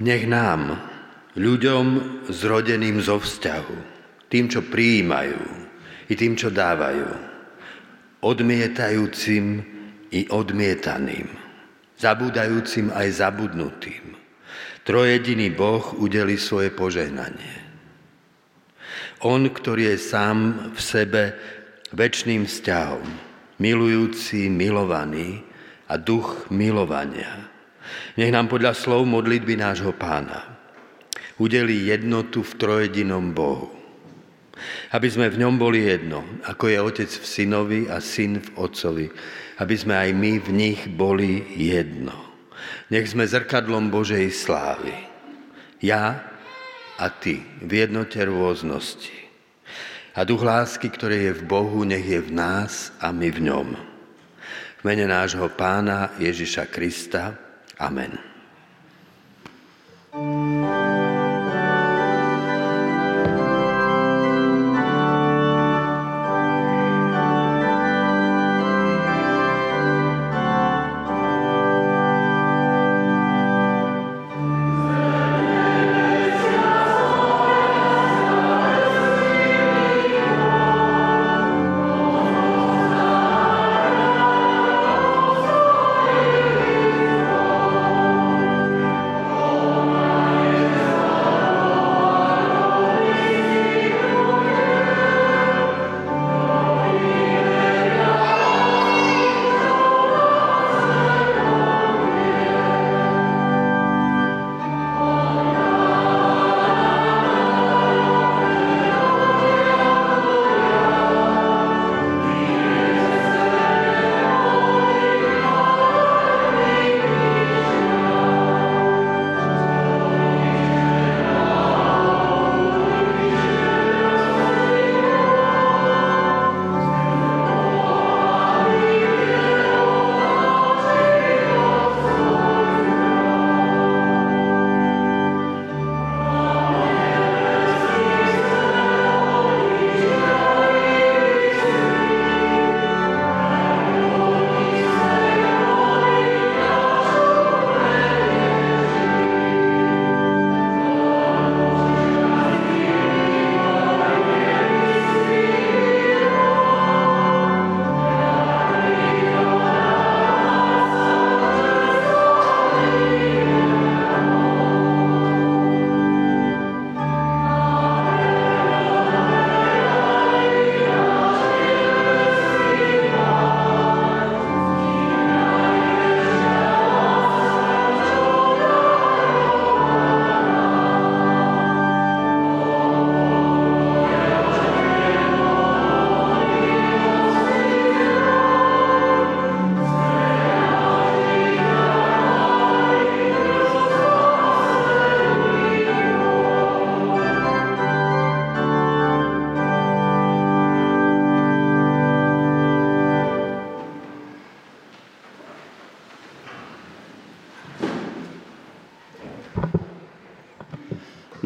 Nech nám, ľuďom zrodeným zo vzťahu, tým, čo prijímajú i tým, čo dávajú, odmietajúcim i odmietaným, zabúdajúcim aj zabudnutým, trojediný Boh udeli svoje požehnanie. On, ktorý je sám v sebe väčšným vzťahom, milujúci, milovaný a duch milovania, nech nám podľa slov modlitby nášho pána udelí jednotu v trojedinom Bohu. Aby sme v ňom boli jedno, ako je otec v synovi a syn v otcovi. Aby sme aj my v nich boli jedno. Nech sme zrkadlom Božej slávy. Ja a ty v jednote rôznosti. A duch lásky, ktorý je v Bohu, nech je v nás a my v ňom. V mene nášho pána Ježiša Krista, Amen.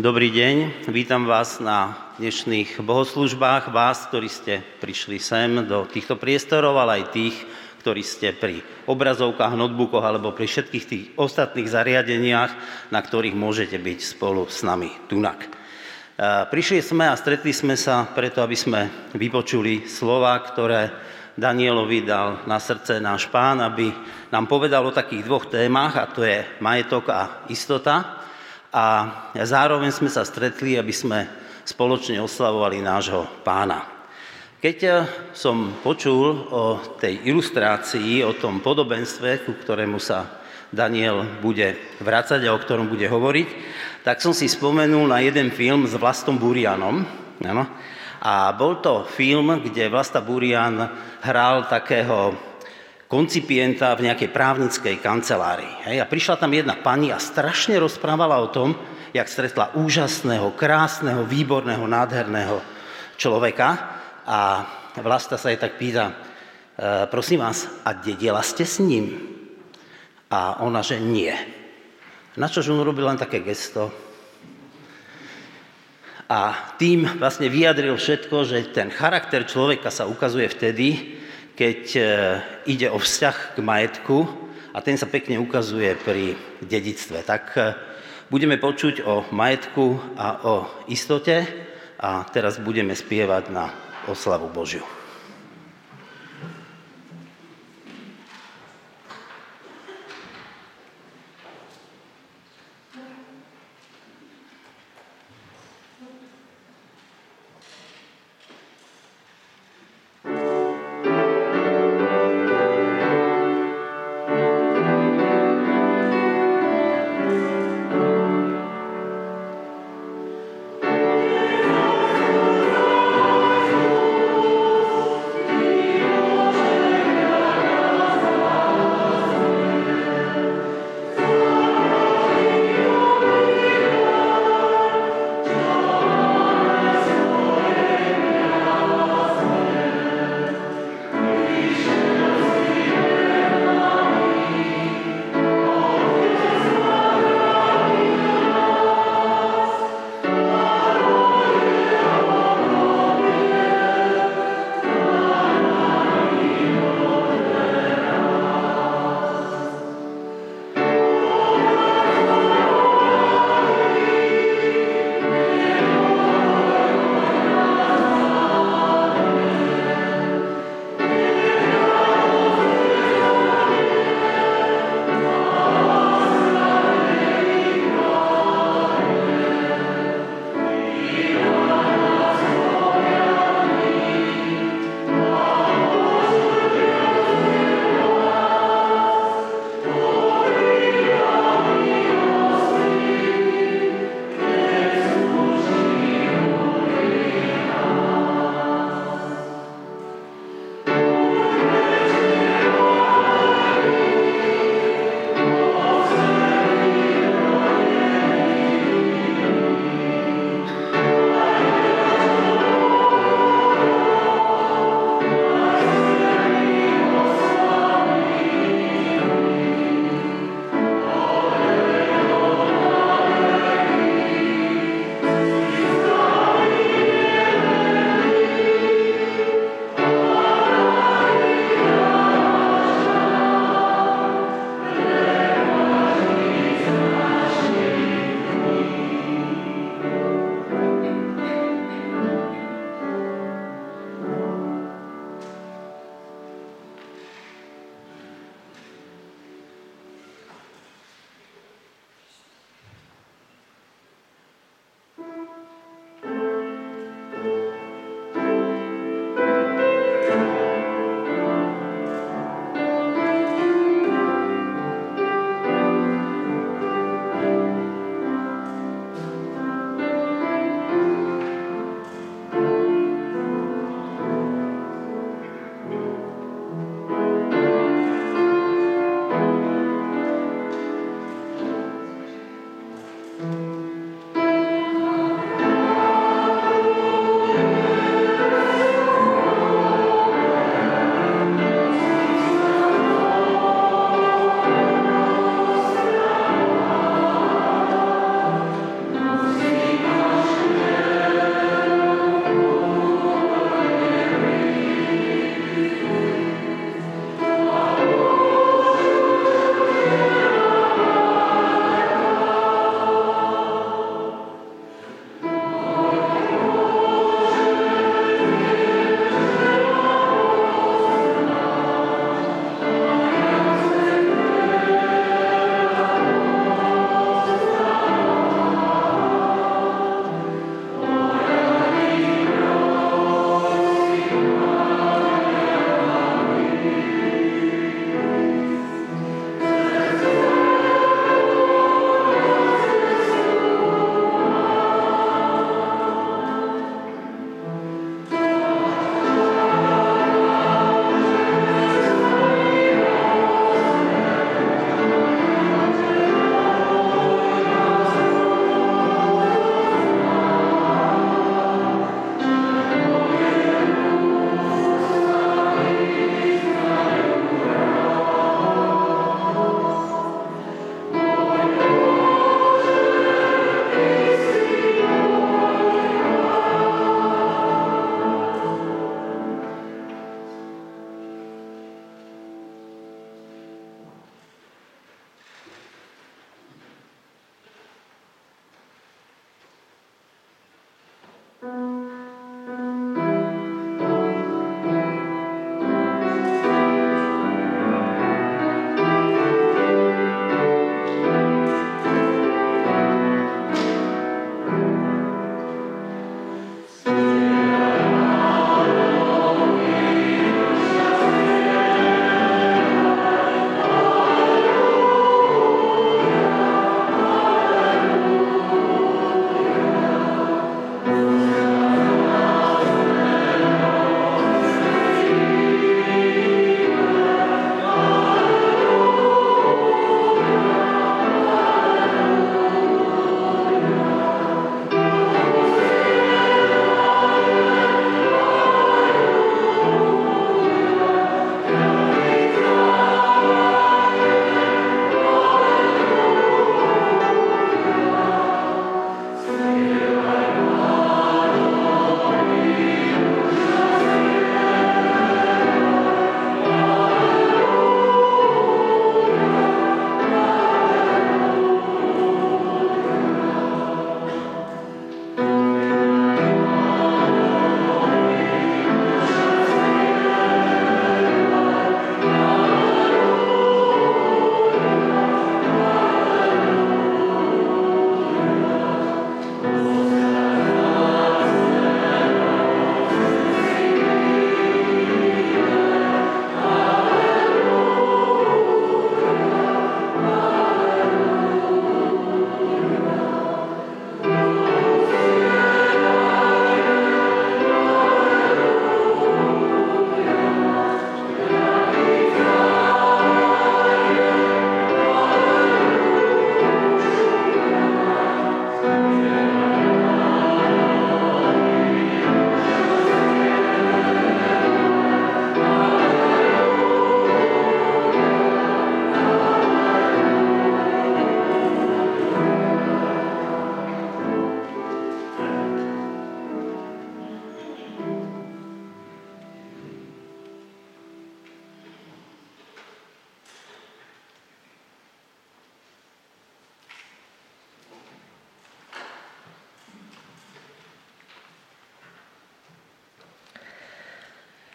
Dobrý deň, vítam vás na dnešných bohoslužbách, vás, ktorí ste prišli sem do týchto priestorov, ale aj tých, ktorí ste pri obrazovkách, notebookoch alebo pri všetkých tých ostatných zariadeniach, na ktorých môžete byť spolu s nami tunak. E, prišli sme a stretli sme sa preto, aby sme vypočuli slova, ktoré Danielovi dal na srdce náš pán, aby nám povedal o takých dvoch témach, a to je majetok a istota a zároveň sme sa stretli, aby sme spoločne oslavovali nášho pána. Keď som počul o tej ilustrácii, o tom podobenstve, ku ktorému sa Daniel bude vrácať a o ktorom bude hovoriť, tak som si spomenul na jeden film s Vlastom Burianom. Ano? A bol to film, kde Vlasta Burian hral takého koncipienta v nejakej právnickej kancelárii. Hej, a prišla tam jedna pani a strašne rozprávala o tom, jak stretla úžasného, krásneho, výborného, nádherného človeka. A Vlasta sa jej tak pýta, e, prosím vás, a dedila ste s ním? A ona, že nie. Na čož on robil len také gesto. A tým vlastne vyjadril všetko, že ten charakter človeka sa ukazuje vtedy, keď e, ide o vzťah k majetku a ten sa pekne ukazuje pri dedictve. Tak e, Budeme počuť o majetku a o istote a teraz budeme spievať na oslavu Božiu.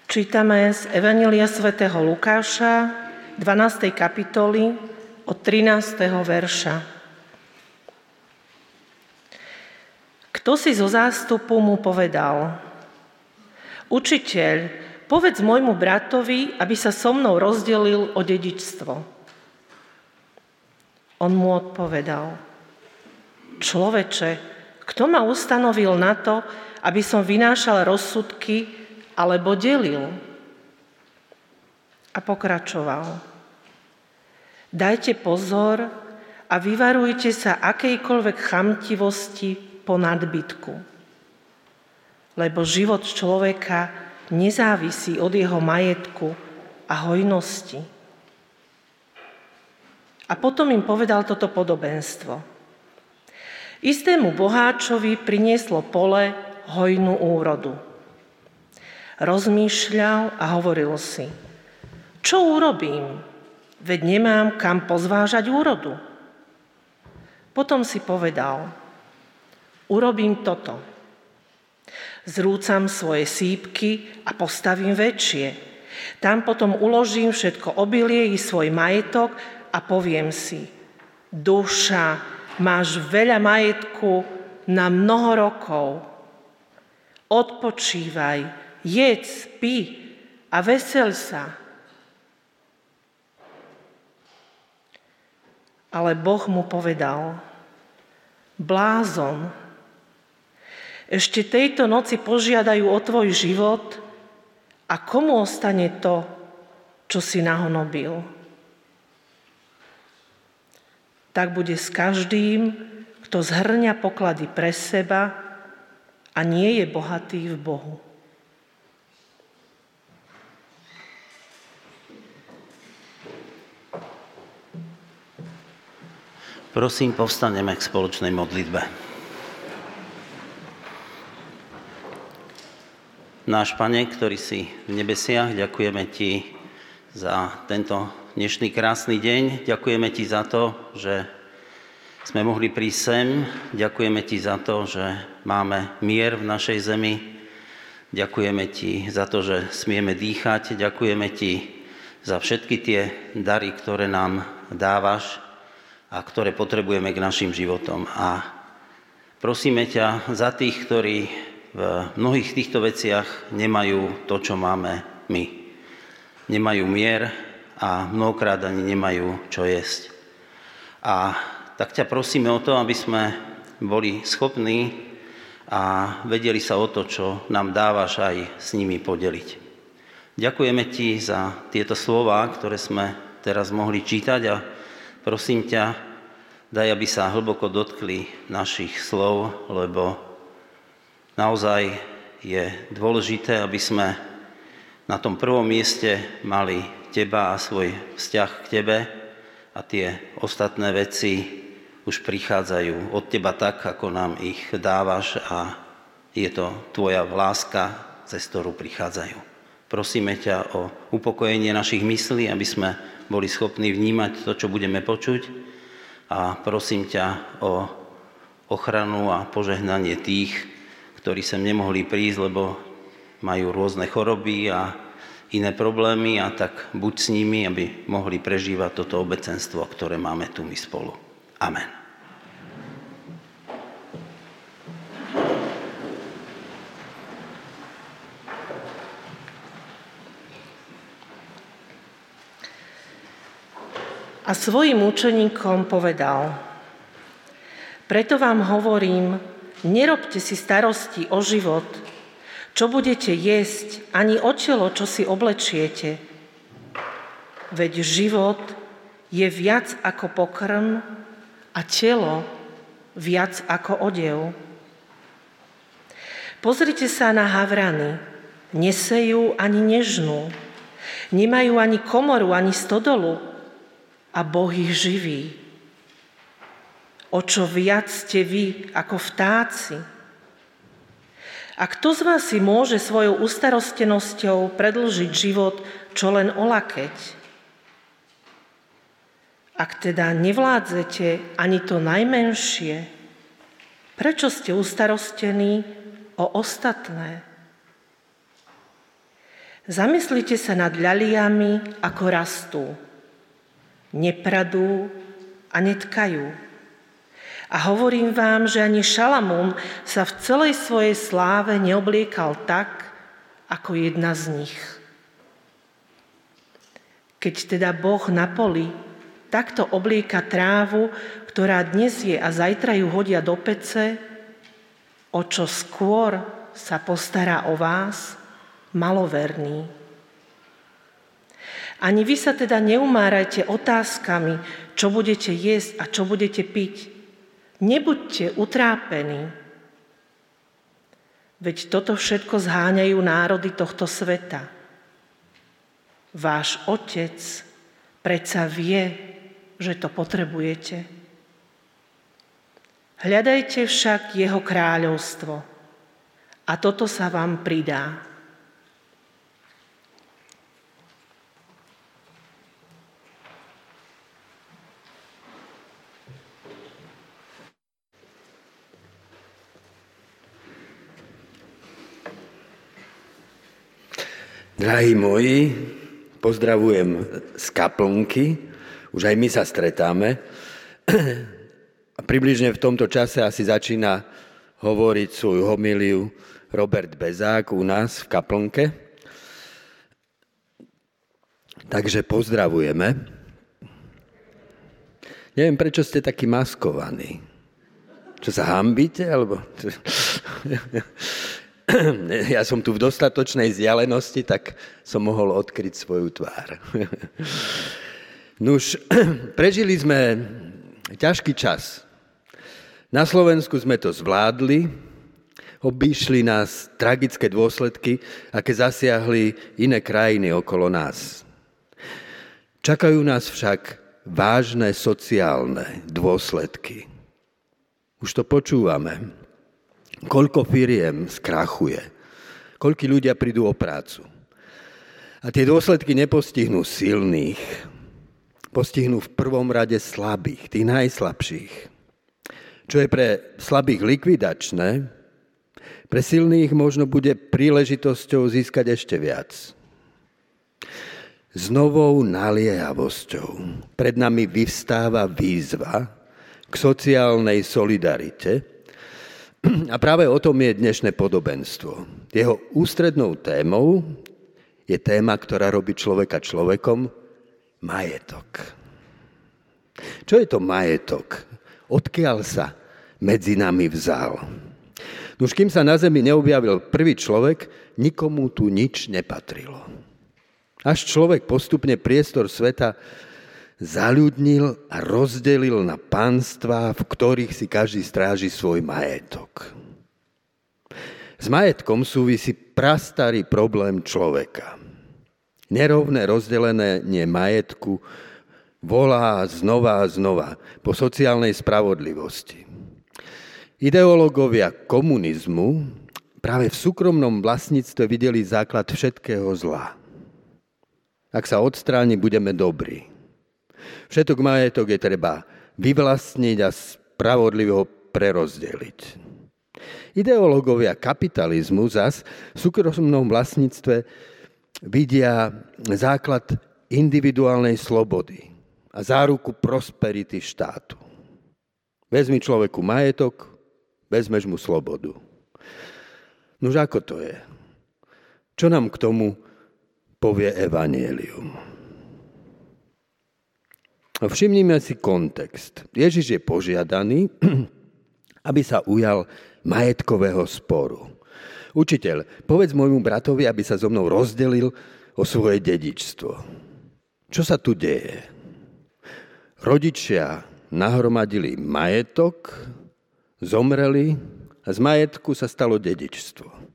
Čítame z Evanília svätého Lukáša, 12. kapitoly, od 13. verša. Kto si zo zástupu mu povedal, Učiteľ, povedz môjmu bratovi, aby sa so mnou rozdelil o dedičstvo. On mu odpovedal, Človeče, kto ma ustanovil na to, aby som vynášal rozsudky alebo delil. A pokračoval. Dajte pozor a vyvarujte sa akejkoľvek chamtivosti po nadbytku. Lebo život človeka nezávisí od jeho majetku a hojnosti. A potom im povedal toto podobenstvo. Istému boháčovi prinieslo pole hojnú úrodu. Rozmýšľal a hovoril si, čo urobím, veď nemám kam pozvážať úrodu. Potom si povedal, urobím toto. Zrúcam svoje sípky a postavím väčšie. Tam potom uložím všetko obilie i svoj majetok a poviem si, duša, máš veľa majetku na mnoho rokov. Odpočívaj, jedz, pí a vesel sa. Ale Boh mu povedal, blázon, ešte tejto noci požiadajú o tvoj život a komu ostane to, čo si nahonobil. Tak bude s každým, kto zhrňa poklady pre seba a nie je bohatý v Bohu. Prosím, povstaneme k spoločnej modlitbe. Náš Pane, ktorý si v nebesiach, ďakujeme Ti za tento dnešný krásny deň. Ďakujeme Ti za to, že sme mohli prísť sem. Ďakujeme Ti za to, že máme mier v našej zemi. Ďakujeme Ti za to, že smieme dýchať. Ďakujeme Ti za všetky tie dary, ktoré nám dávaš a ktoré potrebujeme k našim životom. A prosíme ťa za tých, ktorí v mnohých týchto veciach nemajú to, čo máme my. Nemajú mier a mnohokrát ani nemajú čo jesť. A tak ťa prosíme o to, aby sme boli schopní a vedeli sa o to, čo nám dávaš aj s nimi podeliť. Ďakujeme ti za tieto slova, ktoré sme teraz mohli čítať a Prosím ťa, daj, aby sa hlboko dotkli našich slov, lebo naozaj je dôležité, aby sme na tom prvom mieste mali teba a svoj vzťah k tebe a tie ostatné veci už prichádzajú od teba tak, ako nám ich dávaš a je to tvoja láska, cez ktorú prichádzajú. Prosíme ťa o upokojenie našich myslí, aby sme boli schopní vnímať to, čo budeme počuť a prosím ťa o ochranu a požehnanie tých, ktorí sem nemohli prísť, lebo majú rôzne choroby a iné problémy a tak buď s nimi, aby mohli prežívať toto obecenstvo, ktoré máme tu my spolu. Amen. A svojim učeníkom povedal, preto vám hovorím, nerobte si starosti o život, čo budete jesť, ani o telo, čo si oblečiete. Veď život je viac ako pokrm a telo viac ako odev. Pozrite sa na havrany, nesejú ani nežnú, nemajú ani komoru, ani stodolu, a Boh ich živí. O čo viac ste vy ako vtáci. A kto z vás si môže svojou ustarostenosťou predlžiť život čo len olakeť? Ak teda nevládzete ani to najmenšie, prečo ste ustarostení o ostatné? Zamyslite sa nad ľaliami, ako rastú. Nepradú a netkajú. A hovorím vám, že ani Šalamún sa v celej svojej sláve neobliekal tak, ako jedna z nich. Keď teda Boh na poli takto oblieka trávu, ktorá dnes je a zajtra ju hodia do pece, o čo skôr sa postará o vás, maloverný. Ani vy sa teda neumárajte otázkami, čo budete jesť a čo budete piť. Nebuďte utrápení. Veď toto všetko zháňajú národy tohto sveta. Váš otec predsa vie, že to potrebujete. Hľadajte však jeho kráľovstvo a toto sa vám pridá. Drahí moji, pozdravujem z kaplnky, už aj my sa stretáme. A približne v tomto čase asi začína hovoriť svoju homiliu Robert Bezák u nás v kaplnke. Takže pozdravujeme. Neviem, prečo ste takí maskovaní. Čo sa hambíte? Alebo... ja som tu v dostatočnej vzdialenosti, tak som mohol odkryť svoju tvár. Nuž, prežili sme ťažký čas. Na Slovensku sme to zvládli, obýšli nás tragické dôsledky, aké zasiahli iné krajiny okolo nás. Čakajú nás však vážne sociálne dôsledky. Už to počúvame. Koľko firiem skrachuje, koľko ľudia prídu o prácu. A tie dôsledky nepostihnú silných, postihnú v prvom rade slabých, tých najslabších. Čo je pre slabých likvidačné, pre silných možno bude príležitosťou získať ešte viac. S novou naliehavosťou pred nami vyvstáva výzva k sociálnej solidarite, a práve o tom je dnešné podobenstvo. Jeho ústrednou témou je téma, ktorá robí človeka človekom, majetok. Čo je to majetok? Odkiaľ sa medzi nami vzal? Už kým sa na zemi neobjavil prvý človek, nikomu tu nič nepatrilo. Až človek postupne priestor sveta zaľudnil a rozdelil na pánstva, v ktorých si každý stráži svoj majetok. S majetkom súvisí prastarý problém človeka. Nerovné rozdelené majetku volá znova a znova po sociálnej spravodlivosti. Ideológovia komunizmu práve v súkromnom vlastníctve videli základ všetkého zla. Ak sa odstráni, budeme dobrí. Všetok majetok je treba vyvlastniť a spravodlivo prerozdeliť. Ideológovia kapitalizmu zas v súkromnom vlastníctve vidia základ individuálnej slobody a záruku prosperity štátu. Vezmi človeku majetok, vezmeš mu slobodu. Nož ako to je? Čo nám k tomu povie Evangelium? Všimnime si kontext. Ježiš je požiadaný, aby sa ujal majetkového sporu. Učiteľ, povedz môjmu bratovi, aby sa so mnou rozdelil o svoje dedičstvo. Čo sa tu deje? Rodičia nahromadili majetok, zomreli a z majetku sa stalo dedičstvo.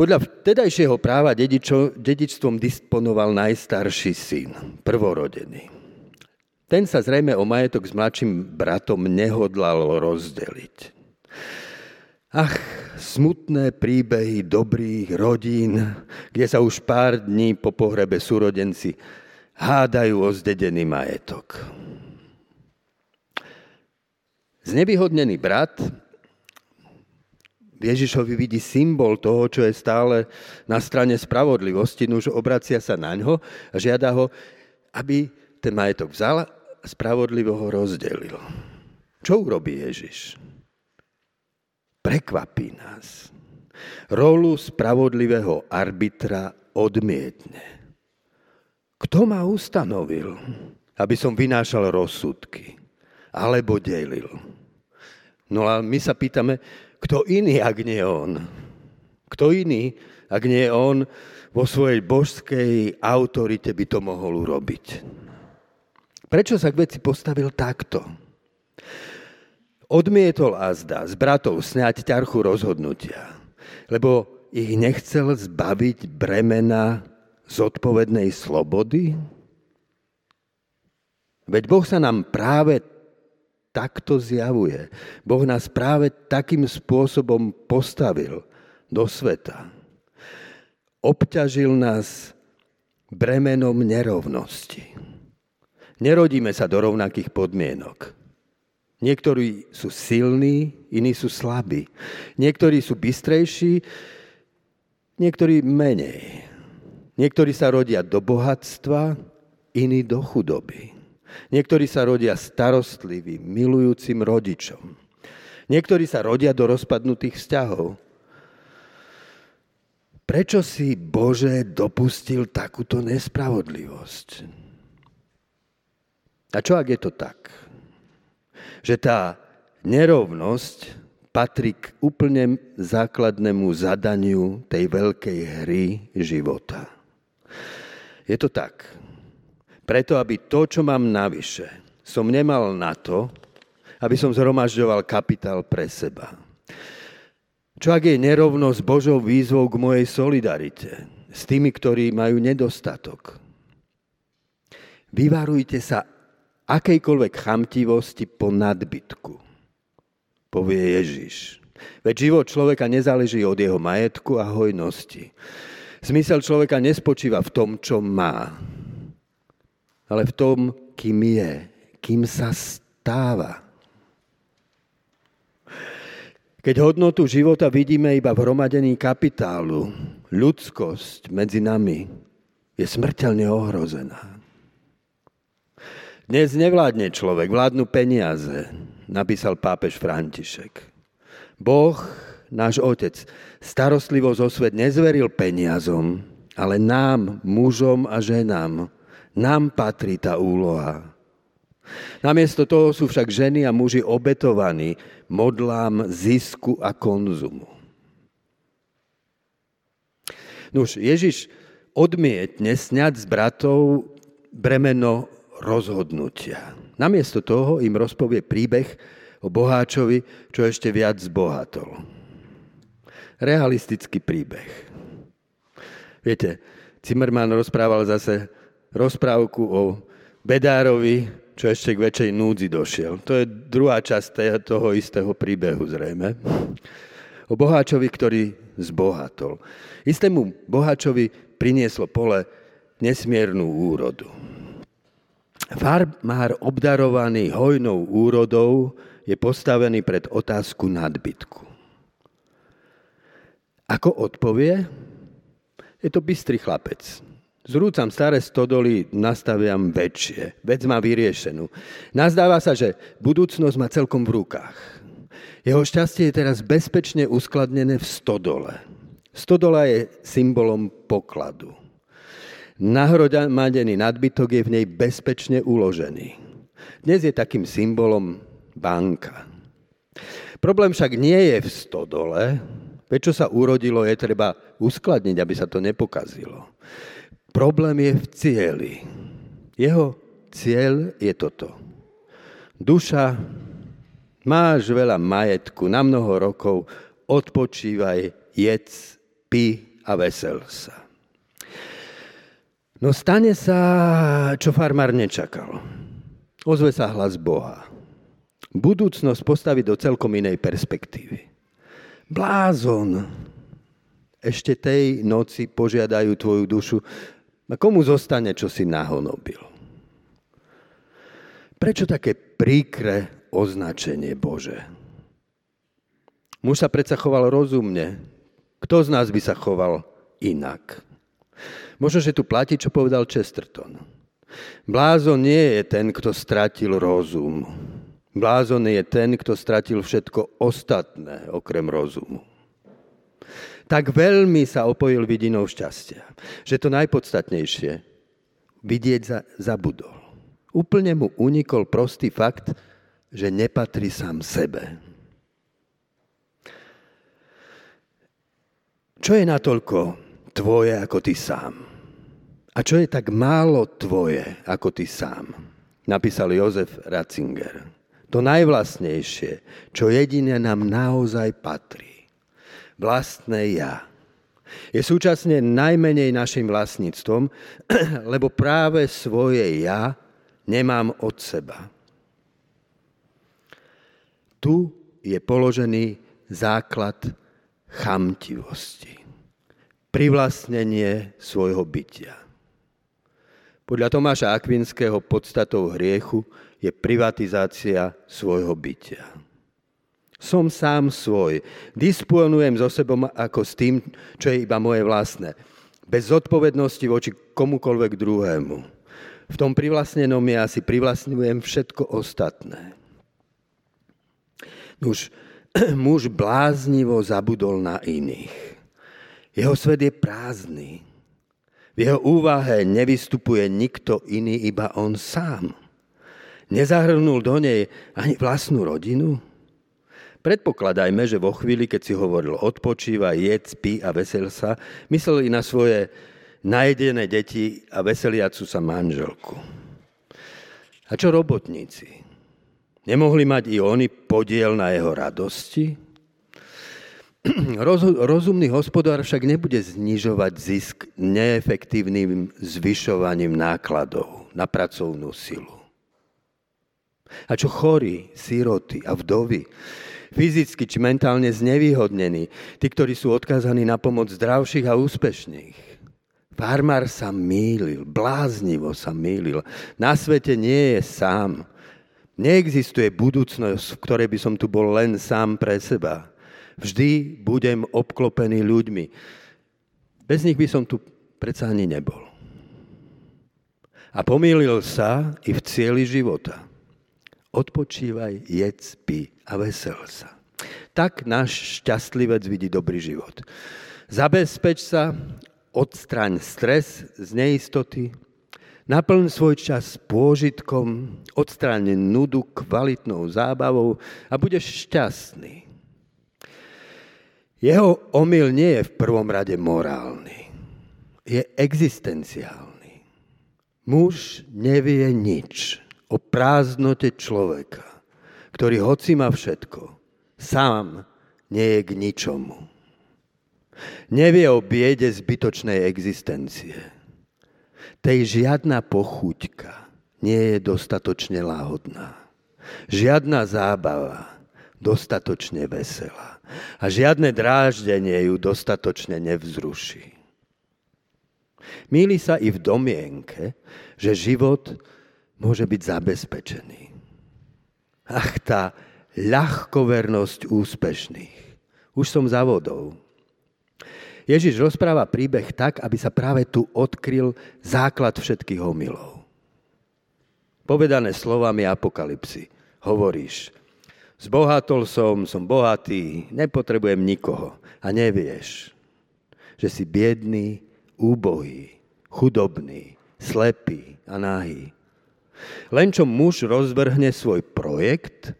Podľa vtedajšieho práva dedičo, dedičstvom disponoval najstarší syn, prvorodený. Ten sa zrejme o majetok s mladším bratom nehodlal rozdeliť. Ach, smutné príbehy dobrých rodín, kde sa už pár dní po pohrebe súrodenci hádajú o zdedený majetok. Znevýhodnený brat Ježišovi vidí symbol toho, čo je stále na strane spravodlivosti, už obracia sa na ňo a žiada ho, aby ten majetok vzal a spravodlivo ho rozdelil. Čo urobí Ježiš? Prekvapí nás. Rolu spravodlivého arbitra odmietne. Kto ma ustanovil, aby som vynášal rozsudky alebo delil? No a my sa pýtame, kto iný, ak nie on? Kto iný, ak nie on, vo svojej božskej autorite by to mohol urobiť? Prečo sa k veci postavil takto? Odmietol azda z bratov sňať ťarchu rozhodnutia, lebo ich nechcel zbaviť bremena zodpovednej slobody? Veď Boh sa nám práve takto zjavuje. Boh nás práve takým spôsobom postavil do sveta. Obťažil nás bremenom nerovnosti. Nerodíme sa do rovnakých podmienok. Niektorí sú silní, iní sú slabí. Niektorí sú bystrejší, niektorí menej. Niektorí sa rodia do bohatstva, iní do chudoby. Niektorí sa rodia starostlivým, milujúcim rodičom. Niektorí sa rodia do rozpadnutých vzťahov. Prečo si Bože dopustil takúto nespravodlivosť? A čo ak je to tak? Že tá nerovnosť patrí k úplne základnému zadaniu tej veľkej hry života. Je to tak preto, aby to, čo mám navyše, som nemal na to, aby som zhromažďoval kapitál pre seba. Čo ak je nerovnosť Božou výzvou k mojej solidarite s tými, ktorí majú nedostatok? Vyvarujte sa akejkoľvek chamtivosti po nadbytku, povie Ježiš. Veď život človeka nezáleží od jeho majetku a hojnosti. Zmysel človeka nespočíva v tom, čo má, ale v tom, kým je, kým sa stáva. Keď hodnotu života vidíme iba v hromadení kapitálu, ľudskosť medzi nami je smrteľne ohrozená. Dnes nevládne človek, vládnu peniaze, napísal pápež František. Boh, náš Otec, starostlivosť o svet nezveril peniazom, ale nám, mužom a ženám, nám patrí tá úloha. Namiesto toho sú však ženy a muži obetovaní modlám zisku a konzumu. Nuž, Ježiš odmietne sňať z bratov bremeno rozhodnutia. Namiesto toho im rozpovie príbeh o boháčovi, čo ešte viac zbohatol. Realistický príbeh. Viete, Zimmermann rozprával zase rozprávku o Bedárovi, čo ešte k väčšej núdzi došiel. To je druhá časť toho istého príbehu zrejme. O boháčovi, ktorý zbohatol. Istému boháčovi prinieslo pole nesmiernu úrodu. Farmár obdarovaný hojnou úrodou je postavený pred otázku nadbytku. Ako odpovie? Je to bystrý chlapec. Zrúcam staré stodoly, nastaviam väčšie. Vec má vyriešenú. Nazdáva sa, že budúcnosť má celkom v rukách. Jeho šťastie je teraz bezpečne uskladnené v stodole. Stodola je symbolom pokladu. Nahromadený nadbytok je v nej bezpečne uložený. Dnes je takým symbolom banka. Problém však nie je v stodole, veď čo sa urodilo, je treba uskladniť, aby sa to nepokazilo. Problém je v cieli. Jeho cieľ je toto. Duša, máš veľa majetku na mnoho rokov, odpočívaj, jedz, pi a vesel sa. No stane sa, čo farmár nečakal. Ozve sa hlas Boha. Budúcnosť postaví do celkom inej perspektívy. Blázon, ešte tej noci požiadajú tvoju dušu, a komu zostane, čo si nahonobil? Prečo také príkre označenie Bože? Muž sa predsa choval rozumne. Kto z nás by sa choval inak? Možno, že tu platí, čo povedal Chesterton. Blázon nie je ten, kto stratil rozum. Blázon je ten, kto stratil všetko ostatné okrem rozumu. Tak veľmi sa opojil vidinou šťastia, že to najpodstatnejšie vidieť za, zabudol. Úplne mu unikol prostý fakt, že nepatrí sám sebe. Čo je natoľko tvoje ako ty sám? A čo je tak málo tvoje ako ty sám? Napísal Jozef Ratzinger. To najvlastnejšie, čo jedine nám naozaj patrí. Vlastné ja. Je súčasne najmenej našim vlastníctvom, lebo práve svoje ja nemám od seba. Tu je položený základ chamtivosti. Privlastnenie svojho bytia. Podľa Tomáša Akvinského podstatou hriechu je privatizácia svojho bytia. Som sám svoj, disponujem so sebou ako s tým, čo je iba moje vlastné. Bez zodpovednosti voči komukoľvek druhému. V tom privlastnenom ja si privlastňujem všetko ostatné. Už muž bláznivo zabudol na iných. Jeho svet je prázdny. V jeho úvahe nevystupuje nikto iný, iba on sám. Nezahrnul do nej ani vlastnú rodinu? Predpokladajme, že vo chvíli, keď si hovoril odpočíva, jedz, pí a vesel sa, mysleli na svoje najedené deti a veseliacu sa manželku. A čo robotníci? Nemohli mať i oni podiel na jeho radosti? Roz, rozumný hospodár však nebude znižovať zisk neefektívnym zvyšovaním nákladov na pracovnú silu. A čo chorí, síroty a vdovy, fyzicky či mentálne znevýhodnení, tí, ktorí sú odkázaní na pomoc zdravších a úspešných. Farmár sa mýlil, bláznivo sa mýlil. Na svete nie je sám. Neexistuje budúcnosť, v ktorej by som tu bol len sám pre seba. Vždy budem obklopený ľuďmi. Bez nich by som tu predsa ani nebol. A pomýlil sa i v cieli života. Odpočívaj, jedz, pí a vesel sa. Tak náš šťastlivec vidí dobrý život. Zabezpeč sa, odstraň stres z neistoty, Naplň svoj čas pôžitkom, odstráň nudu kvalitnou zábavou a budeš šťastný. Jeho omyl nie je v prvom rade morálny, je existenciálny. Muž nevie nič o prázdnote človeka, ktorý hoci má všetko, sám nie je k ničomu. Nevie o biede zbytočnej existencie tej žiadna pochuťka nie je dostatočne láhodná. Žiadna zábava dostatočne veselá. A žiadne dráždenie ju dostatočne nevzruší. Míli sa i v domienke, že život môže byť zabezpečený. Ach, tá ľahkovernosť úspešných. Už som za vodou. Ježiš rozpráva príbeh tak, aby sa práve tu odkryl základ všetkých omylov. Povedané slovami apokalipsy. Hovoríš, zbohatol som, som bohatý, nepotrebujem nikoho. A nevieš, že si biedný, úbohý, chudobný, slepý a nahý. Len čo muž rozvrhne svoj projekt,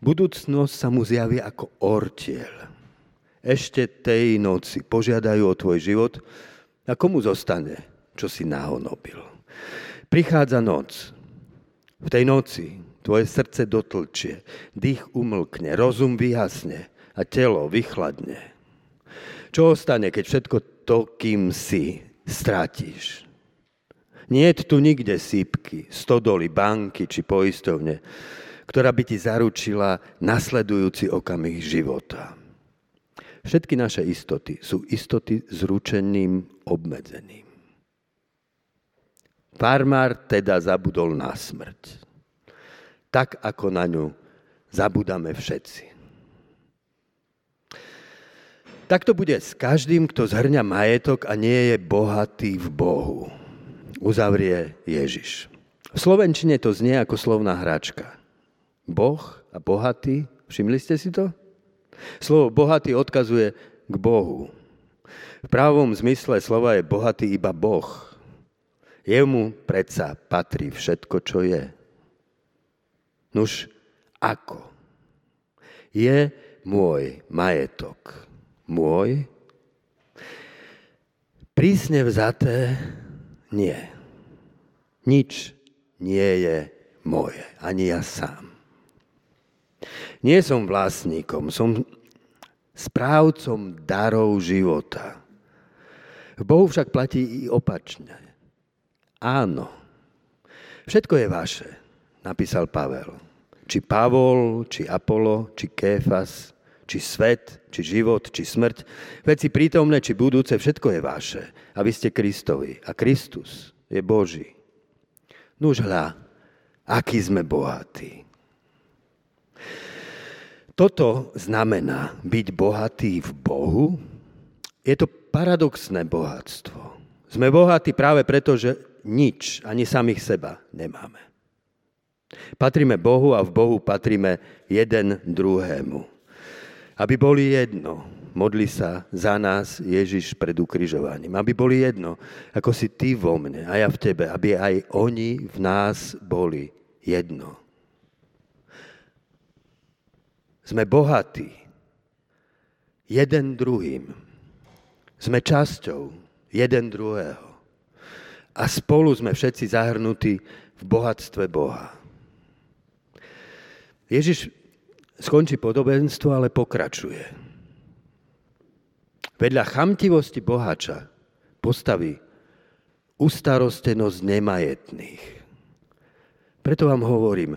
budúcnosť sa mu zjaví ako ortiel ešte tej noci požiadajú o tvoj život a komu zostane, čo si nahonobil. Prichádza noc. V tej noci tvoje srdce dotlčie, dých umlkne, rozum vyhasne a telo vychladne. Čo ostane, keď všetko to, kým si, stratíš? Nie je tu nikde sípky, stodoly, banky či poistovne, ktorá by ti zaručila nasledujúci okamih života. Všetky naše istoty sú istoty s ručeným obmedzeným. Farmár teda zabudol na smrť. Tak, ako na ňu zabudáme všetci. Tak to bude s každým, kto zhrňa majetok a nie je bohatý v Bohu. Uzavrie Ježiš. V Slovenčine to znie ako slovná hračka. Boh a bohatý, všimli ste si to? Slovo bohatý odkazuje k Bohu. V právom zmysle slova je bohatý iba Boh. Jemu predsa patrí všetko, čo je. Nuž, ako? Je môj majetok môj? Prísne vzaté nie. Nič nie je moje, ani ja sám. Nie som vlastníkom, som správcom darov života. V Bohu však platí i opačne. Áno, všetko je vaše, napísal Pavel. Či Pavol, či Apollo, či Kéfas, či svet, či život, či smrť, veci prítomné, či budúce, všetko je vaše. A vy ste Kristovi. A Kristus je Boží. Nuž hľa, aký sme bohatí. Toto znamená byť bohatý v Bohu. Je to paradoxné bohatstvo. Sme bohatí práve preto, že nič, ani samých seba nemáme. Patríme Bohu a v Bohu patríme jeden druhému aby boli jedno. Modli sa za nás Ježiš pred ukrižovaním. Aby boli jedno, ako si ty vo mne a ja v tebe. Aby aj oni v nás boli jedno. Sme bohatí. Jeden druhým. Sme časťou jeden druhého. A spolu sme všetci zahrnutí v bohatstve Boha. Ježiš skončí podobenstvo, ale pokračuje. Vedľa chamtivosti bohača postaví ustarostenosť nemajetných. Preto vám hovorím,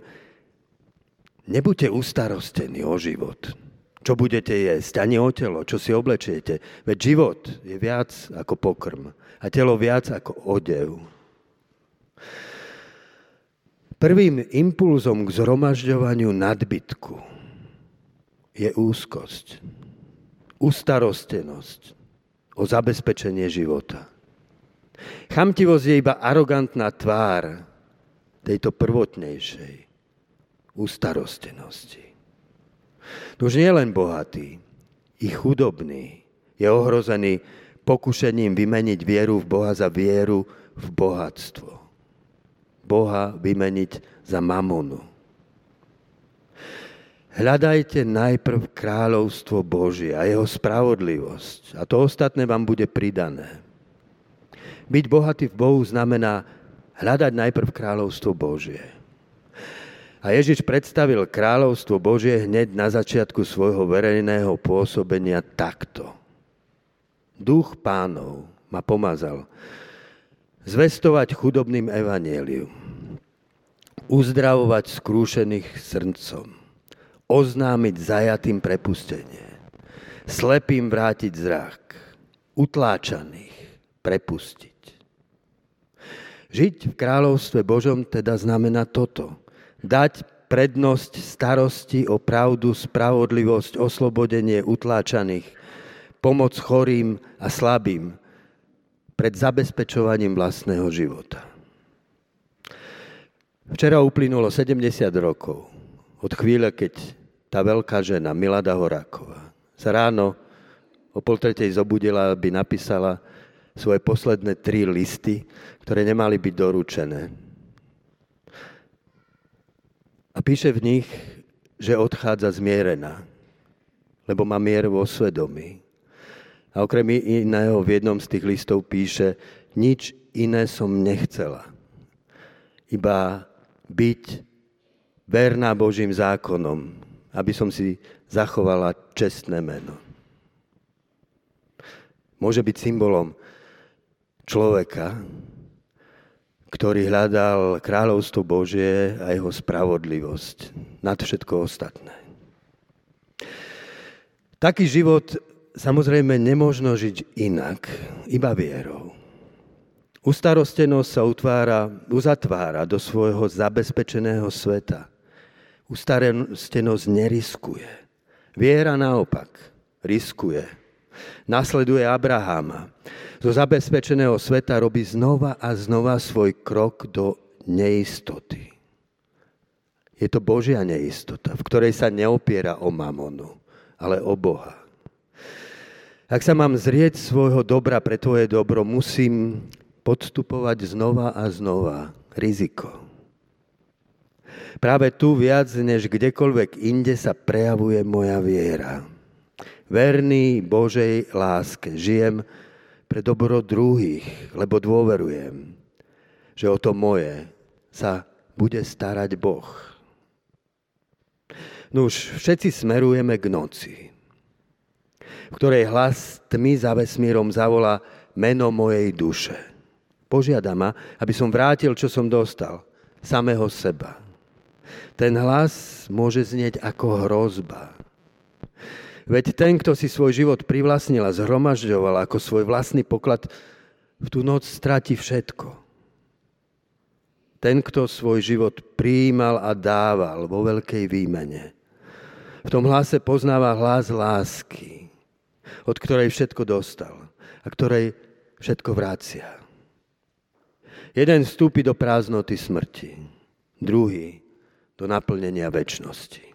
nebuďte ustarostení o život. Čo budete jesť, ani o telo, čo si oblečiete. Veď život je viac ako pokrm a telo viac ako odev. Prvým impulzom k zhromažďovaniu nadbytku je úzkosť, ustarostenosť o zabezpečenie života. Chamtivosť je iba arogantná tvár tejto prvotnejšej ustarostenosti. Už nie len bohatý, i chudobný je ohrozený pokušením vymeniť vieru v Boha za vieru v bohatstvo. Boha vymeniť za mamonu. Hľadajte najprv kráľovstvo Božie a jeho spravodlivosť a to ostatné vám bude pridané. Byť bohatý v Bohu znamená hľadať najprv kráľovstvo Božie. A Ježiš predstavil kráľovstvo Božie hneď na začiatku svojho verejného pôsobenia takto. Duch pánov ma pomazal zvestovať chudobným evanieliu, uzdravovať skrúšených srdcom, oznámiť zajatým prepustenie, slepým vrátiť zrak, utláčaných prepustiť. Žiť v kráľovstve Božom teda znamená toto. Dať prednosť starosti o pravdu, spravodlivosť, oslobodenie utláčaných, pomoc chorým a slabým pred zabezpečovaním vlastného života. Včera uplynulo 70 rokov od chvíle, keď tá veľká žena, Milada Horáková, sa ráno o pol tretej zobudila, aby napísala svoje posledné tri listy, ktoré nemali byť doručené. A píše v nich, že odchádza zmierená, lebo má mier vo svedomí. A okrem iného v jednom z tých listov píše, nič iné som nechcela, iba byť verná Božím zákonom, aby som si zachovala čestné meno. Môže byť symbolom človeka, ktorý hľadal kráľovstvo Božie a jeho spravodlivosť nad všetko ostatné. Taký život samozrejme nemožno žiť inak, iba vierou. Ustarostenosť sa utvára, uzatvára do svojho zabezpečeného sveta – Ustarestenosť neriskuje. Viera naopak riskuje Nasleduje Abrahama. Zo zabezpečeného sveta robí znova a znova svoj krok do neistoty. Je to Božia neistota, v ktorej sa neopiera o mamonu, ale o Boha. Ak sa mám zrieť svojho dobra pre tvoje dobro, musím podstupovať znova a znova riziko. Práve tu viac než kdekoľvek inde sa prejavuje moja viera. Verný Božej láske žijem pre dobro druhých, lebo dôverujem, že o to moje sa bude starať Boh. No už všetci smerujeme k noci, v ktorej hlas tmy za vesmírom zavolá meno mojej duše. Požiada ma, aby som vrátil, čo som dostal, samého seba. Ten hlas môže znieť ako hrozba. Veď ten, kto si svoj život privlastnil a zhromažďoval ako svoj vlastný poklad, v tú noc stratí všetko. Ten, kto svoj život prijímal a dával vo veľkej výmene. V tom hlase poznáva hlas lásky, od ktorej všetko dostal a ktorej všetko vrácia. Jeden vstúpi do prázdnoty smrti, druhý do naplnenia väčšnosti.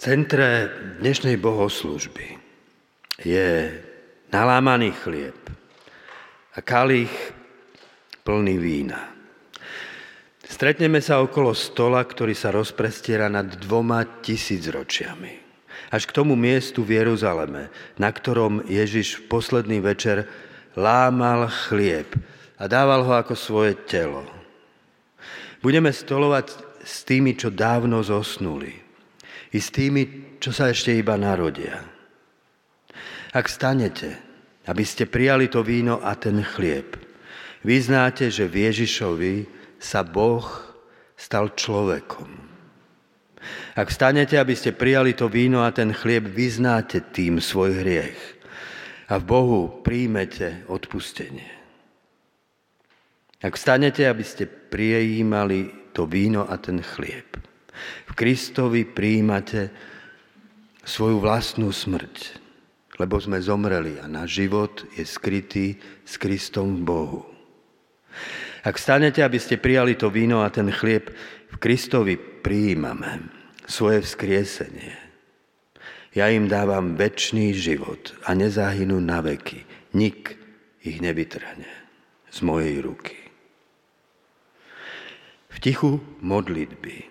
Centre dnešnej bohoslužby je nalámaný chlieb a kalich plný vína. Stretneme sa okolo stola, ktorý sa rozprestiera nad dvoma tisícročiami. Až k tomu miestu v Jeruzaleme, na ktorom Ježiš v posledný večer lámal chlieb a dával ho ako svoje telo. Budeme stolovať s tými, čo dávno zosnuli i s tými, čo sa ešte iba narodia. Ak stanete, aby ste prijali to víno a ten chlieb, vyznáte, že v Ježišovi sa Boh stal človekom. Ak vstanete, aby ste prijali to víno a ten chlieb, vyznáte tým svoj hriech a v Bohu príjmete odpustenie. Ak vstanete, aby ste prijímali to víno a ten chlieb, v Kristovi príjmate svoju vlastnú smrť, lebo sme zomreli a náš život je skrytý s Kristom v Bohu. Ak stanete, aby ste prijali to víno a ten chlieb, v Kristovi prijímame svoje vzkriesenie. Ja im dávam väčší život a nezahynú na veky. Nik ich nevytrhne z mojej ruky. V tichu modlitby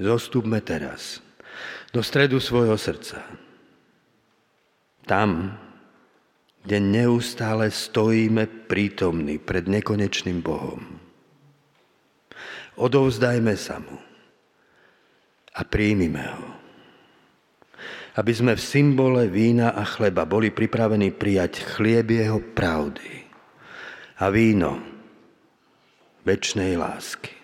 zostupme teraz do stredu svojho srdca. Tam, kde neustále stojíme prítomní pred nekonečným Bohom. Odovzdajme sa mu a príjmime ho. Aby sme v symbole vína a chleba boli pripravení prijať chlieb jeho pravdy a víno väčšnej lásky.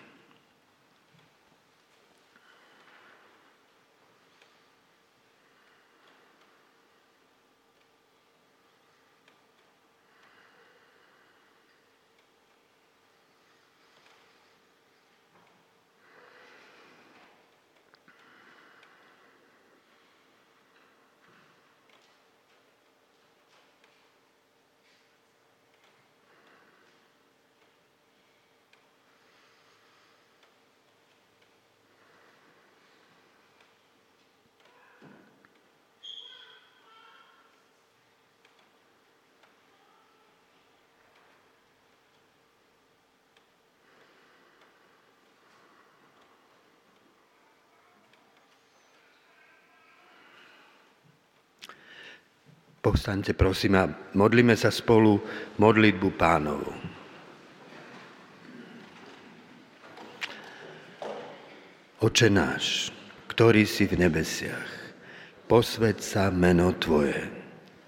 Povstaňte prosím a modlíme sa spolu modlitbu pánovu. Oče náš, ktorý si v nebesiach, posved sa meno Tvoje,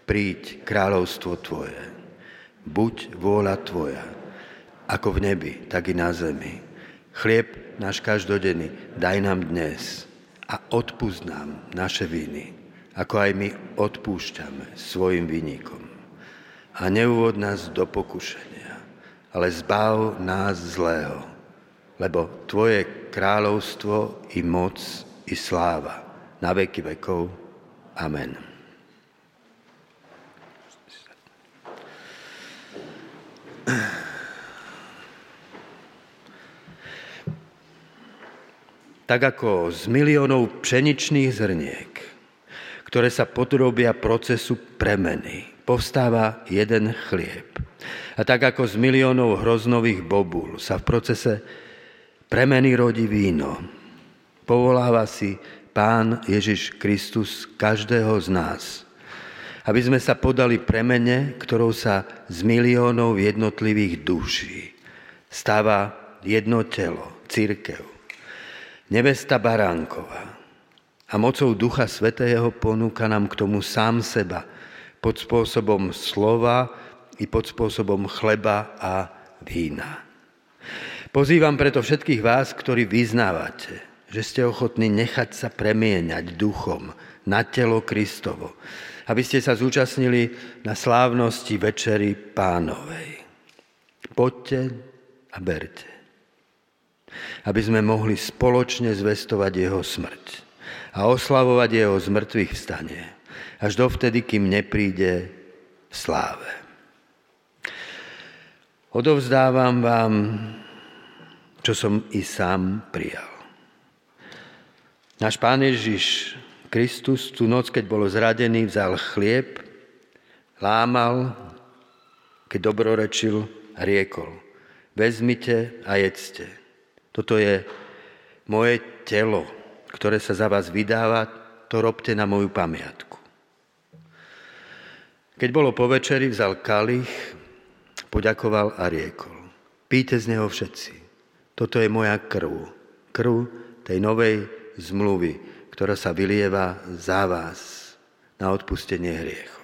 príď kráľovstvo Tvoje, buď vôľa Tvoja, ako v nebi, tak i na zemi. Chlieb náš každodenný daj nám dnes a odpúsť nám naše viny, ako aj my odpúšťame svojim vynikom. A neuvod nás do pokušenia, ale zbav nás zlého, lebo Tvoje kráľovstvo i moc i sláva na veky vekov. Amen. Tak ako z miliónov pšeničných zrniek ktoré sa podrobia procesu premeny. Povstáva jeden chlieb. A tak ako z miliónov hroznových bobul sa v procese premeny rodí víno, povoláva si Pán Ježiš Kristus každého z nás, aby sme sa podali premene, ktorou sa z miliónov jednotlivých duší stáva jedno telo, církev. Nevesta Baránková, a mocou Ducha Svetého ponúka nám k tomu sám seba pod spôsobom slova i pod spôsobom chleba a vína. Pozývam preto všetkých vás, ktorí vyznávate, že ste ochotní nechať sa premieňať duchom na telo Kristovo, aby ste sa zúčastnili na slávnosti Večery Pánovej. Poďte a berte, aby sme mohli spoločne zvestovať jeho smrť a oslavovať jeho zmrtvých vstanie. Až dovtedy, kým nepríde v sláve. Odovzdávam vám, čo som i sám prijal. Náš Pán Ježiš Kristus tú noc, keď bol zradený, vzal chlieb, lámal, keď dobrorečil, riekol. Vezmite a jedzte. Toto je moje telo, ktoré sa za vás vydáva, to robte na moju pamiatku. Keď bolo po večeri, vzal kalich, poďakoval a riekol. Píte z neho všetci. Toto je moja krv. Krv tej novej zmluvy, ktorá sa vylieva za vás na odpustenie hriechov.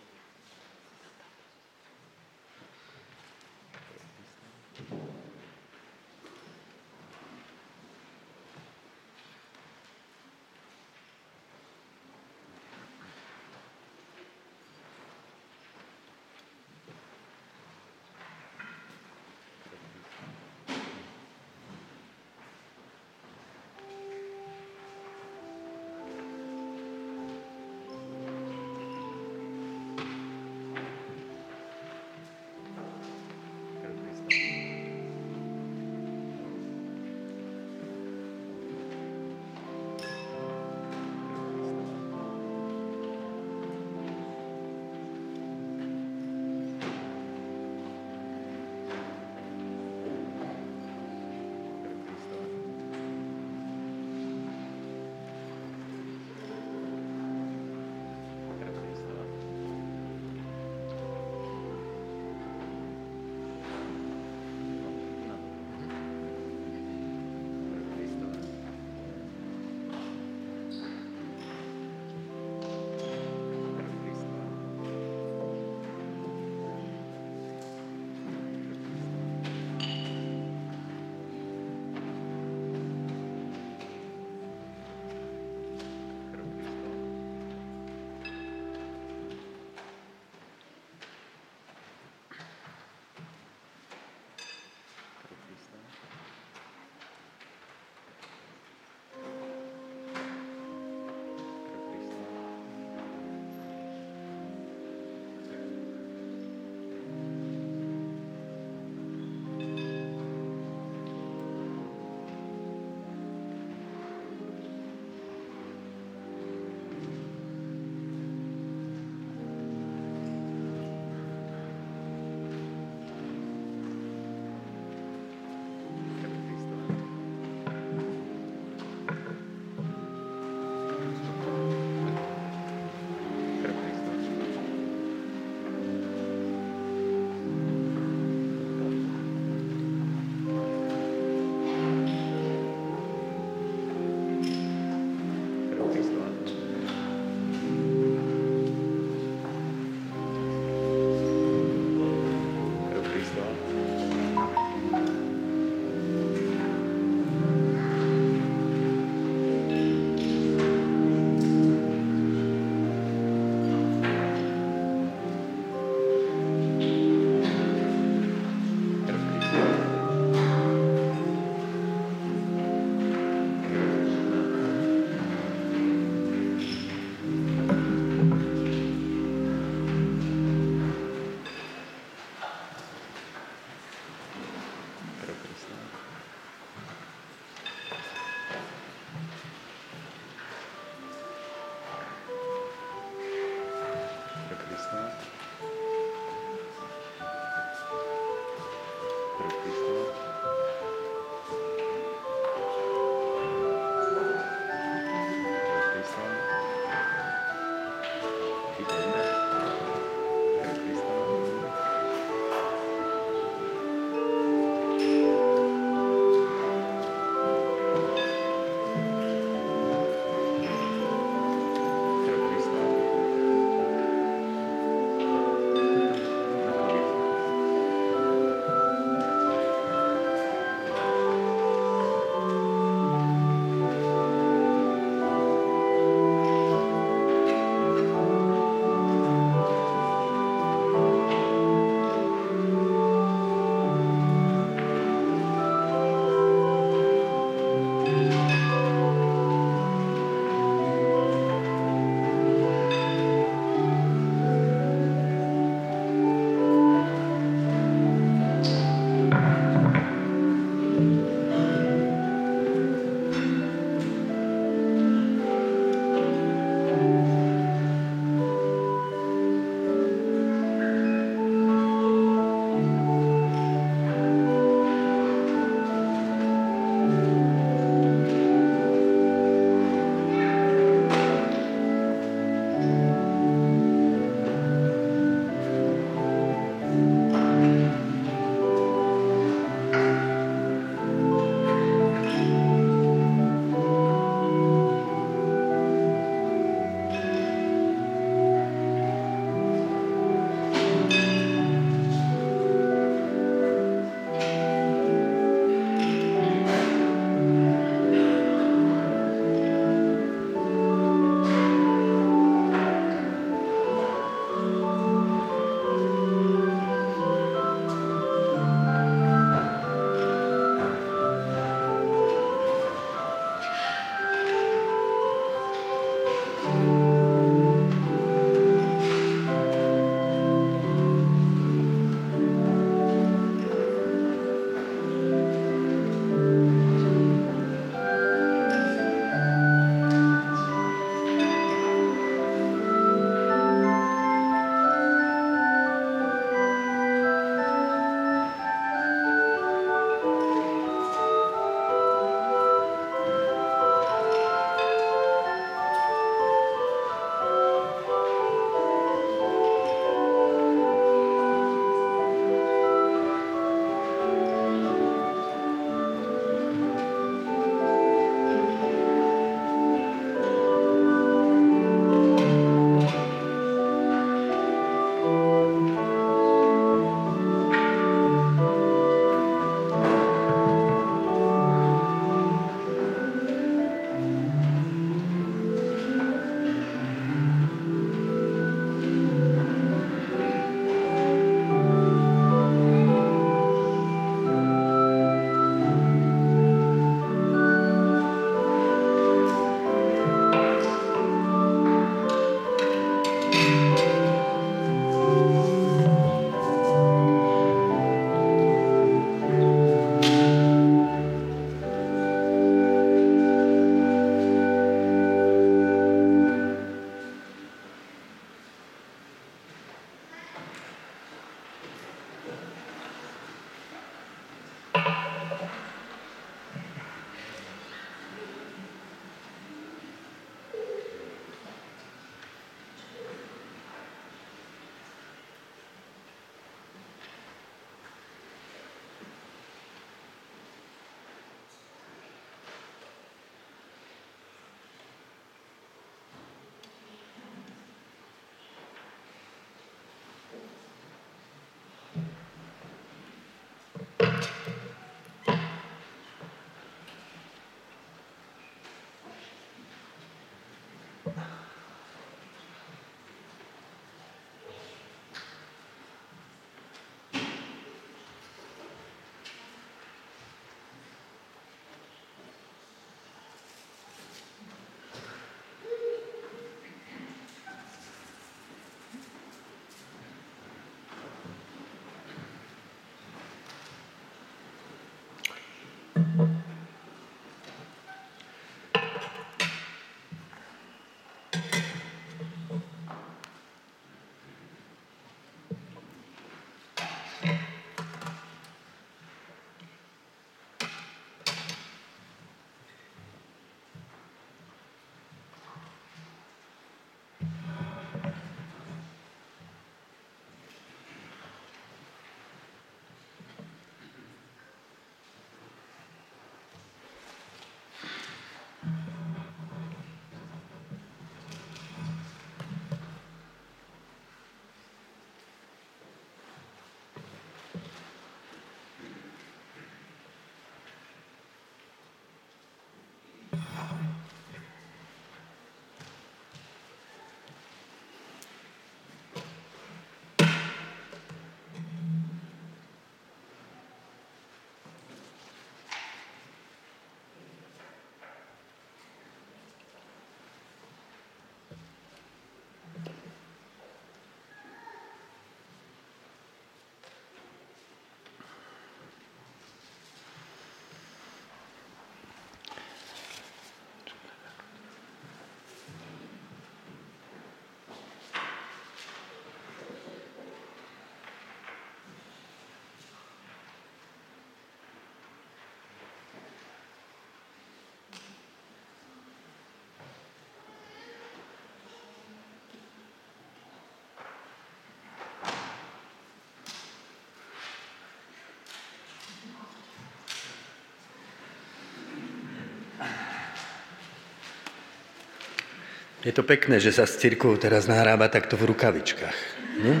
Je to pekné, že sa s cirkvou teraz nahráva takto v rukavičkách. Nie?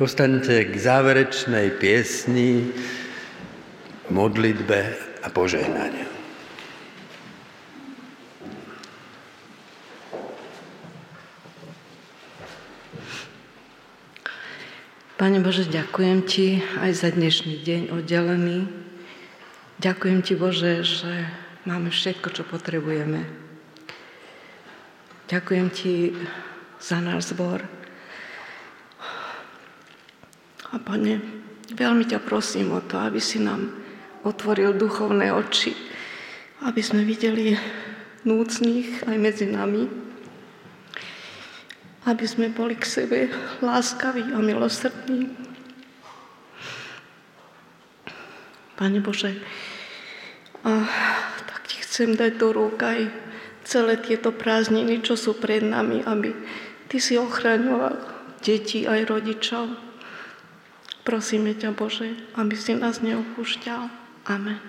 Postaňte k záverečnej piesni, modlitbe a požehnaniu. Pane Bože, ďakujem Ti aj za dnešný deň oddelený. Ďakujem Ti, Bože, že máme všetko, čo potrebujeme Ďakujem Ti za náš zbor. A Pane, veľmi ťa prosím o to, aby si nám otvoril duchovné oči, aby sme videli núcných aj medzi nami, aby sme boli k sebe láskaví a milosrdní. Pane Bože, a tak ti chcem dať do rúk aj celé tieto prázdniny, čo sú pred nami, aby Ty si ochraňoval deti aj rodičov. Prosíme ťa, Bože, aby si nás neopúšťal. Amen.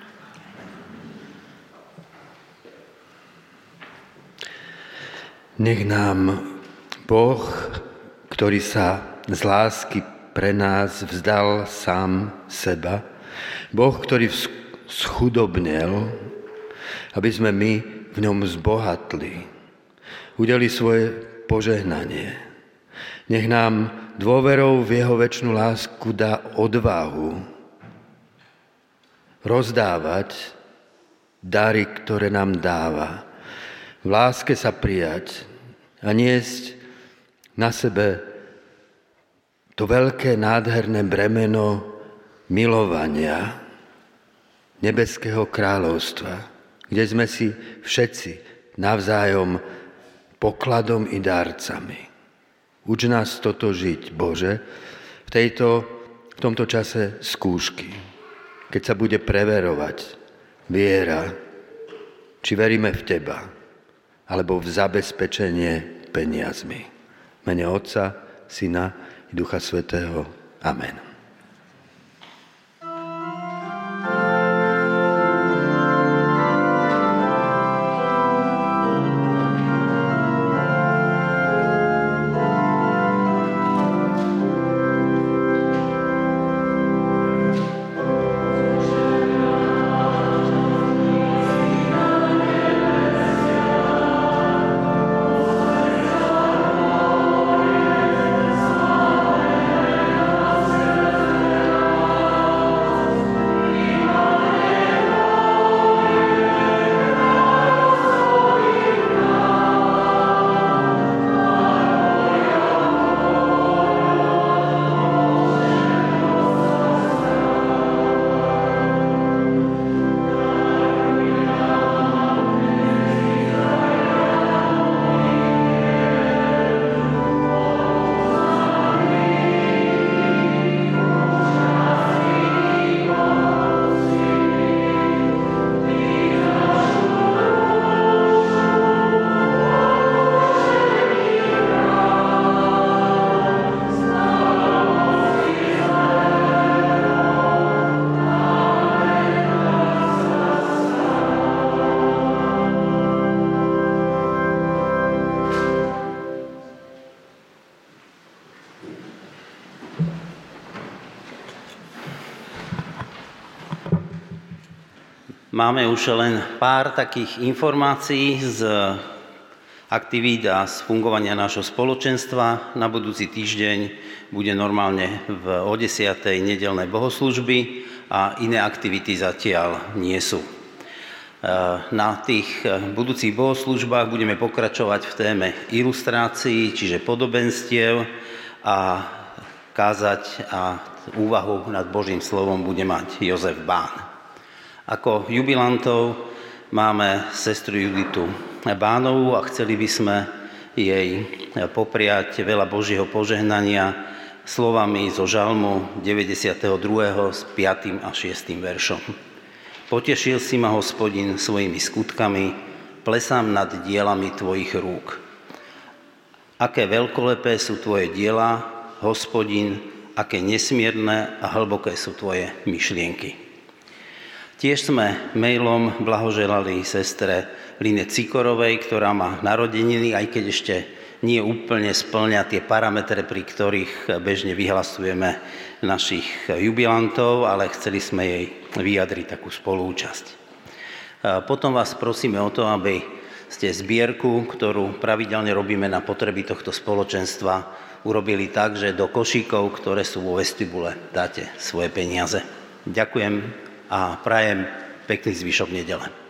Nech nám Boh, ktorý sa z lásky pre nás vzdal sám seba, Boh, ktorý schudobnel, aby sme my v ňom zbohatli. Udeli svoje požehnanie. Nech nám dôverou v jeho väčšinu lásku dá odvahu rozdávať dary, ktoré nám dáva. V láske sa prijať a niesť na sebe to veľké nádherné bremeno milovania nebeského kráľovstva kde sme si všetci navzájom pokladom i dárcami. Uč nás toto žiť, Bože, v, tejto, v tomto čase skúšky, keď sa bude preverovať viera, či veríme v Teba, alebo v zabezpečenie peniazmi. Mene Otca, Syna i Ducha Svetého. Amen. Máme už len pár takých informácií z aktivít a z fungovania nášho spoločenstva. Na budúci týždeň bude normálne v o 10. nedelné bohoslužby a iné aktivity zatiaľ nie sú. E, na tých budúcich bohoslužbách budeme pokračovať v téme ilustrácií, čiže podobenstiev a kázať a úvahu nad Božím slovom bude mať Jozef Bán. Ako jubilantov máme sestru Juditu Bánovú a chceli by sme jej popriať veľa Božieho požehnania slovami zo žalmu 92. s 5. a 6. veršom. Potešil si ma, hospodin, svojimi skutkami, plesám nad dielami tvojich rúk. Aké veľkolepé sú tvoje diela, hospodin, aké nesmierne a hlboké sú tvoje myšlienky. Tiež sme mailom blahoželali sestre Line Cikorovej, ktorá má narodeniny, aj keď ešte nie úplne splňa tie parametre, pri ktorých bežne vyhlasujeme našich jubilantov, ale chceli sme jej vyjadriť takú spolúčasť. Potom vás prosíme o to, aby ste zbierku, ktorú pravidelne robíme na potreby tohto spoločenstva, urobili tak, že do košíkov, ktoré sú vo vestibule, dáte svoje peniaze. Ďakujem a prajem pekný zvyšok nedele.